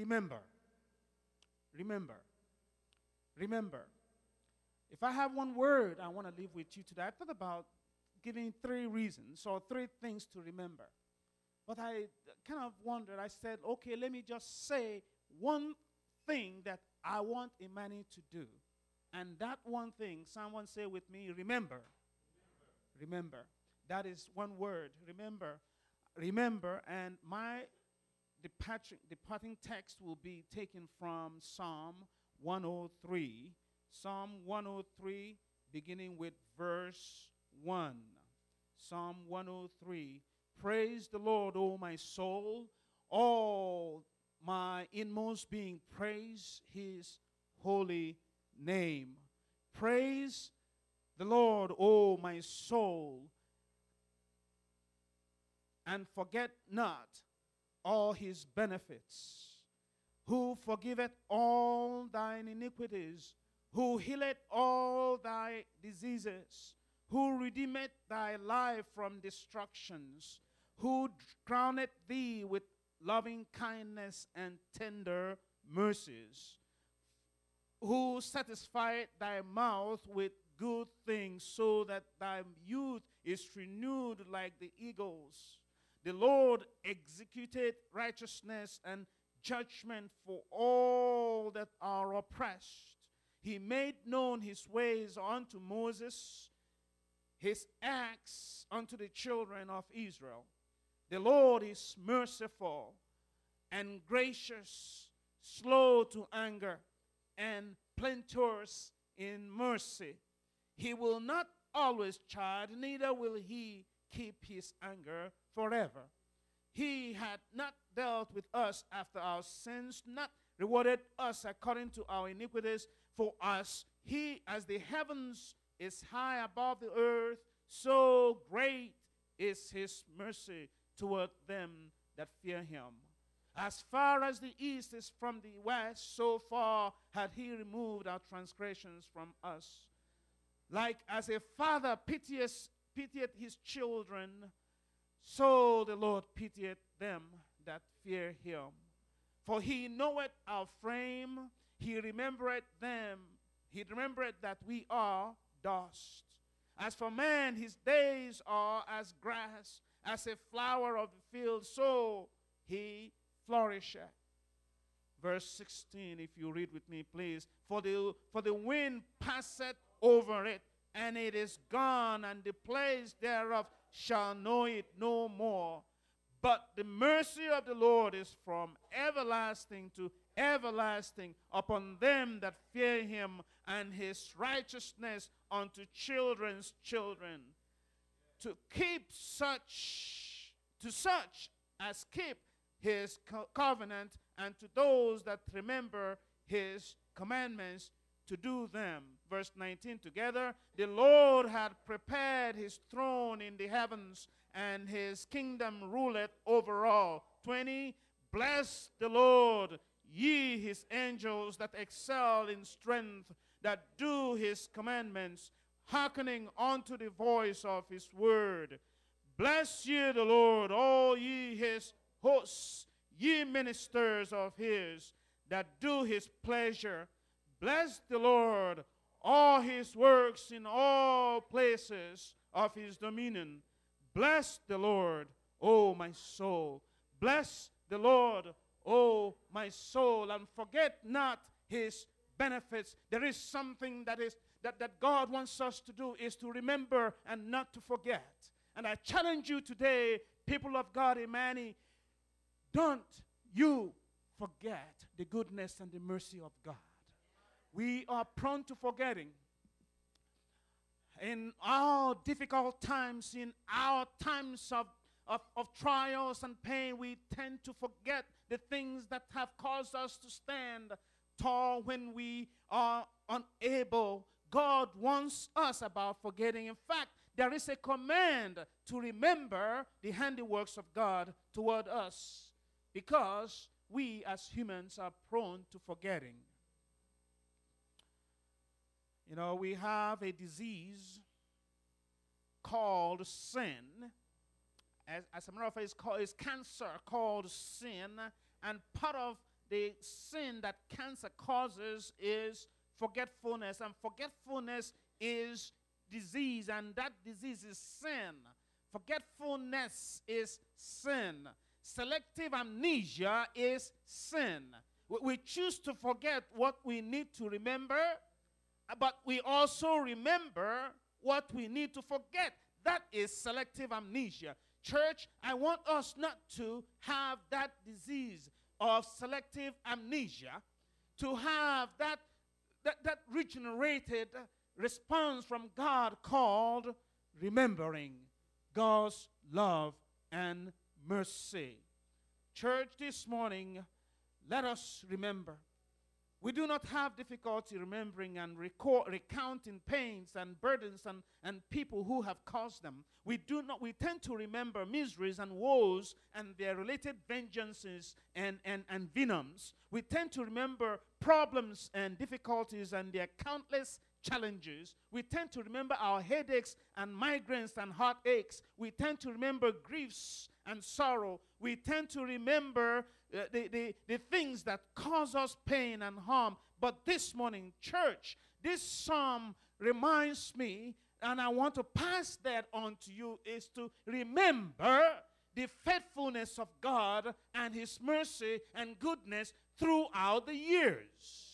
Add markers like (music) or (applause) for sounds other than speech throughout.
remember. Remember. Remember. If I have one word I want to leave with you today, I thought about giving three reasons or three things to remember. But I kind of wondered, I said, okay, let me just say one thing that I want Imani to do. And that one thing, someone say with me, remember. Remember. remember. That is one word, remember. Remember, and my departing, departing text will be taken from Psalm 103. Psalm 103, beginning with verse 1. Psalm 103. Praise the Lord, O my soul. All my inmost being, praise his holy name. Praise the Lord, O my soul, and forget not all his benefits, who forgiveth all thine iniquities, who healeth all thy diseases, who redeemeth thy life from destructions, who crowneth thee with loving kindness and tender mercies, who satisfied thy mouth with good things, so that thy youth is renewed like the eagles. The Lord executed righteousness and judgment for all that are oppressed. He made known his ways unto Moses, his acts unto the children of Israel. The Lord is merciful and gracious, slow to anger, and plenteous in mercy. He will not always chide, neither will he keep his anger forever. He had not dealt with us after our sins, not rewarded us according to our iniquities. For us, he, as the heavens is high above the earth, so great is his mercy toward them that fear him. As far as the east is from the west, so far had he removed our transgressions from us. Like as a father pitieth, pitieth his children, so the Lord pitieth them that fear him. For he knoweth our frame, he remembereth them, he remembereth that we are dust. As for man, his days are as grass, as a flower of the field, so he flourisheth. Verse 16, if you read with me, please. For the, for the wind passeth over it, and it is gone, and the place thereof shall know it no more. But the mercy of the Lord is from everlasting to everlasting upon them that fear him, and his righteousness unto children's children. To keep such, to such as keep his co covenant, and to those that remember his commandments to do them. Verse 19 together, the Lord had prepared his throne in the heavens, and his kingdom ruleth over all. 20, bless the Lord, ye his angels that excel in strength, that do his commandments, hearkening unto the voice of his word. Bless ye the Lord, all ye his hosts, ye ministers of his, that do his pleasure. Bless the Lord, all his works in all places of his dominion. Bless the Lord, O my soul. Bless the Lord, O my soul, and forget not his benefits. There is something that is that, that God wants us to do is to remember and not to forget. And I challenge you today, people of God, Imani, don't you forget the goodness and the mercy of God. We are prone to forgetting. In our difficult times, in our times of, of, of trials and pain, we tend to forget the things that have caused us to stand tall when we are unable. God wants us about forgetting. In fact, there is a command to remember the handiworks of God toward us because we as humans are prone to forgetting. You know, we have a disease called sin. As, as a matter of fact, it's, called, it's cancer called sin. And part of the sin that cancer causes is forgetfulness, and forgetfulness is disease, and that disease is sin. Forgetfulness is sin. Selective amnesia is sin. We, we choose to forget what we need to remember, but we also remember what we need to forget. That is selective amnesia. Church, I want us not to have that disease of selective amnesia, to have that, that, that regenerated response from God called remembering God's love and mercy. Church, this morning, let us remember. We do not have difficulty remembering and record, recounting pains and burdens and, and people who have caused them. We do not we tend to remember miseries and woes and their related vengeances and, and, and venoms. We tend to remember problems and difficulties and their countless challenges. We tend to remember our headaches and migraines and heartaches. We tend to remember griefs and sorrow. We tend to remember uh, the, the, the things that cause us pain and harm. But this morning, church, this psalm reminds me, and I want to pass that on to you, is to remember the faithfulness of God and His mercy and goodness throughout the years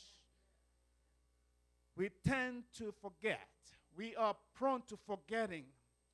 we tend to forget. We are prone to forgetting.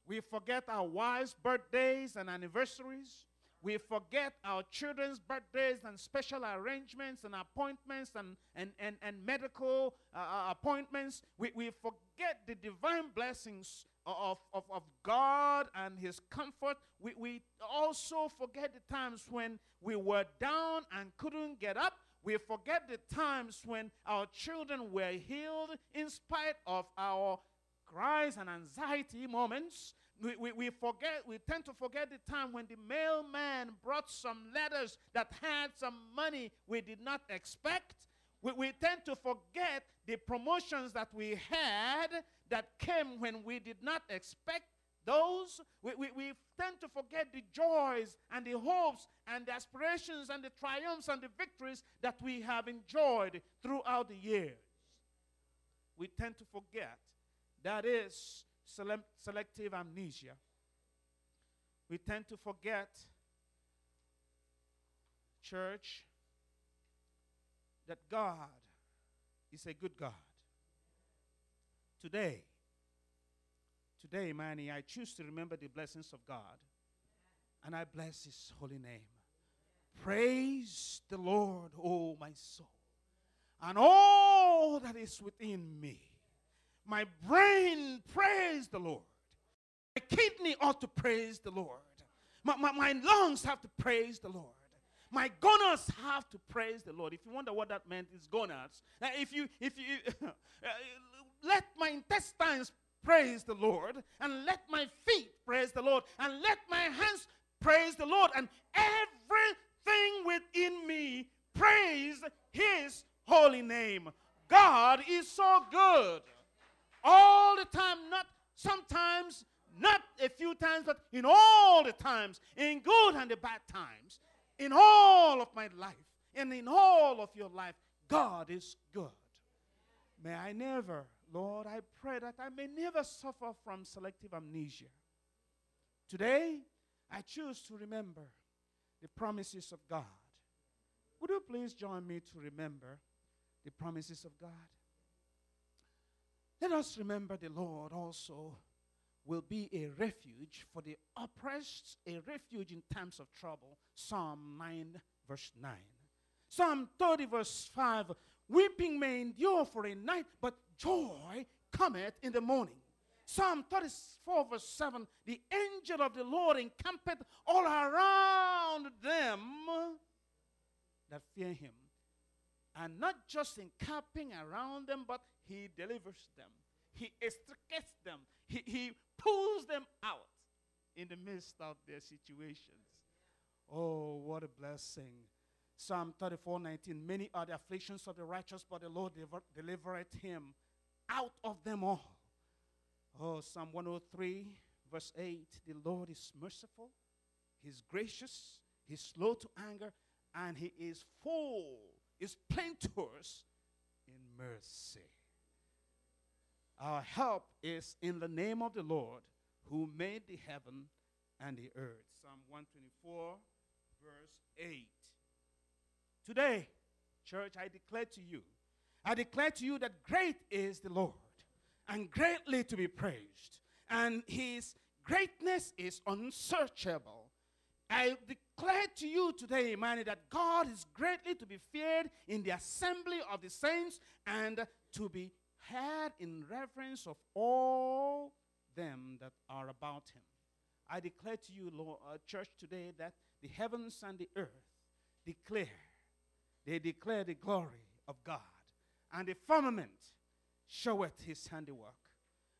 We forget our wives' birthdays and anniversaries. We forget our children's birthdays and special arrangements and appointments and, and, and, and medical uh, uh appointments. We, we forget the divine blessings of, of, of God and His comfort. We, we also forget the times when we were down and couldn't get up we forget the times when our children were healed in spite of our cries and anxiety moments. We, we, we, forget, we tend to forget the time when the mailman brought some letters that had some money we did not expect. We, we tend to forget the promotions that we had that came when we did not expect those, we, we, we tend to forget the joys and the hopes and the aspirations and the triumphs and the victories that we have enjoyed throughout the years. We tend to forget. That is selective amnesia. We tend to forget, church, that God is a good God. Today, Today, Imani, I choose to remember the blessings of God and I bless His holy name. Praise the Lord, oh my soul, and all that is within me. My brain, praise the Lord. My kidney ought to praise the Lord. My, my, my lungs have to praise the Lord. My gonads have to praise the Lord. If you wonder what that meant, it's gonads. If you, if you, (laughs) let my intestines praise the Lord, and let my feet praise the Lord, and let my hands praise the Lord, and everything within me praise his holy name. God is so good. All the time, not sometimes, not a few times, but in all the times, in good and the bad times, in all of my life, and in all of your life, God is good. May I never Lord, I pray that I may never suffer from selective amnesia. Today, I choose to remember the promises of God. Would you please join me to remember the promises of God? Let us remember the Lord also will be a refuge for the oppressed, a refuge in times of trouble. Psalm 9, verse 9. Psalm 30, verse 5 Weeping may endure for a night, but joy cometh in the morning. Psalm 34, verse 7 The angel of the Lord encampeth all around them that fear him. And not just encamping around them, but he delivers them. He extricates them. He, he pulls them out in the midst of their situations. Oh, what a blessing. Psalm 34 19. Many are the afflictions of the righteous, but the Lord deliver, delivereth him out of them all. Oh, Psalm 103, verse 8 The Lord is merciful, He's gracious, He's slow to anger, and he is full, is plenteous in mercy. Our help is in the name of the Lord who made the heaven and the earth. Psalm 124, verse 8. Today, church, I declare to you, I declare to you that great is the Lord and greatly to be praised, and his greatness is unsearchable. I declare to you today, Imani, that God is greatly to be feared in the assembly of the saints and to be had in reverence of all them that are about him. I declare to you, Lord, uh, church, today that the heavens and the earth declare, they declare the glory of God, and the firmament showeth his handiwork.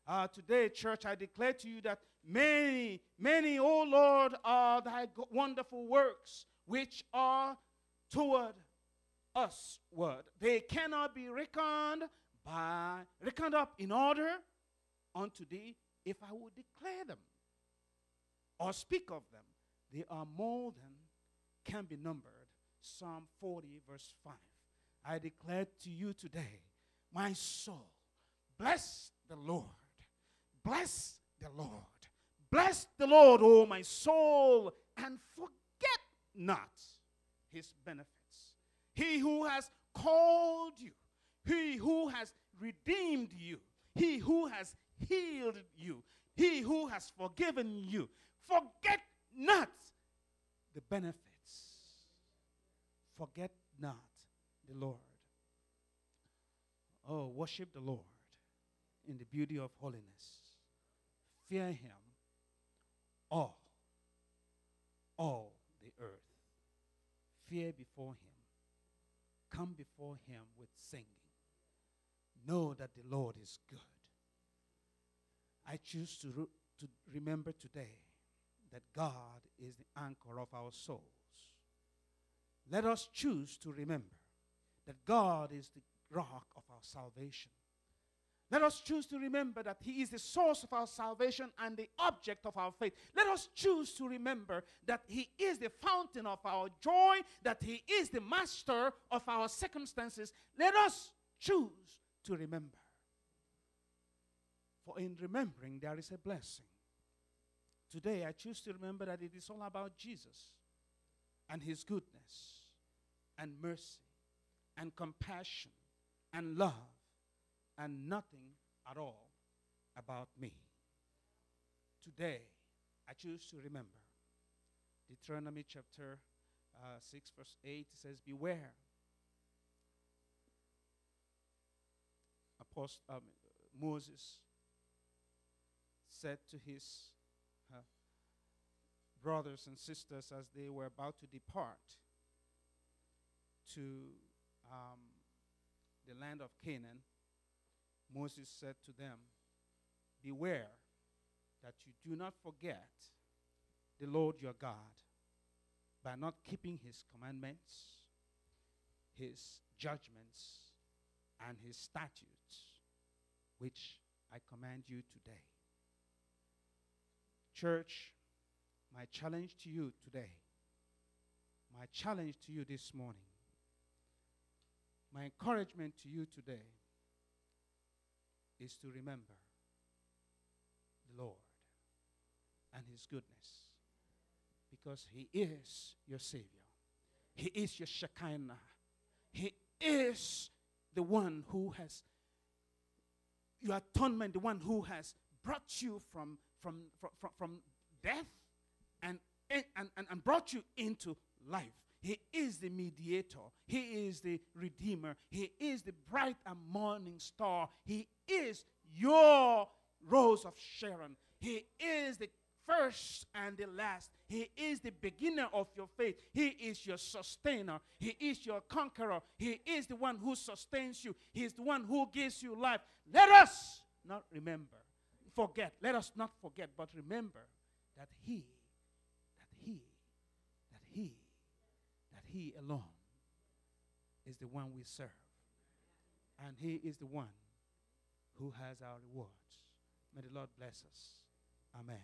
Uh, today, church, I declare to you that many, many, O Lord, are thy wonderful works which are toward us word. They cannot be reckoned by reckoned up in order unto thee if I would declare them or speak of them. They are more than can be numbered. Psalm 40, verse 5. I declare to you today, my soul, bless the Lord. Bless the Lord. Bless the Lord, O my soul, and forget not his benefits. He who has called you, he who has redeemed you, he who has healed you, he who has forgiven you. Forget not the benefits. Forget not the Lord. Oh, worship the Lord in the beauty of holiness. Fear him, all, all the earth. Fear before him. Come before him with singing. Know that the Lord is good. I choose to, re- to remember today that God is the anchor of our souls. Let us choose to remember that God is the rock of our salvation. Let us choose to remember that He is the source of our salvation and the object of our faith. Let us choose to remember that He is the fountain of our joy, that He is the master of our circumstances. Let us choose to remember. For in remembering, there is a blessing. Today, I choose to remember that it is all about Jesus and His goodness and mercy and compassion and love and nothing at all about me. Today, I choose to remember. Deuteronomy chapter uh, 6, verse 8 says, Beware. Um, Moses said to his uh, brothers and sisters as they were about to depart to um, the land of Canaan, Moses said to them, Beware that you do not forget the Lord your God by not keeping his commandments, his judgments, and his statutes, which I command you today. Church, my challenge to you today, my challenge to you this morning, my encouragement to you today is to remember the Lord and His goodness because He is your Savior, He is your Shekinah, He is the one who has your atonement, the one who has brought you from, from, from, from, death and, and, and, and brought you into life. He is the mediator. He is the redeemer. He is the bright and morning star. He is your rose of Sharon. He is the first and the last. He is the beginner of your faith. He is your sustainer. He is your conqueror. He is the one who sustains you. He is the one who gives you life. Let us not remember, forget. Let us not forget, but remember that He, that He, that He that he alone is the one we serve. And He is the one who has our rewards. May the Lord bless us. Amen.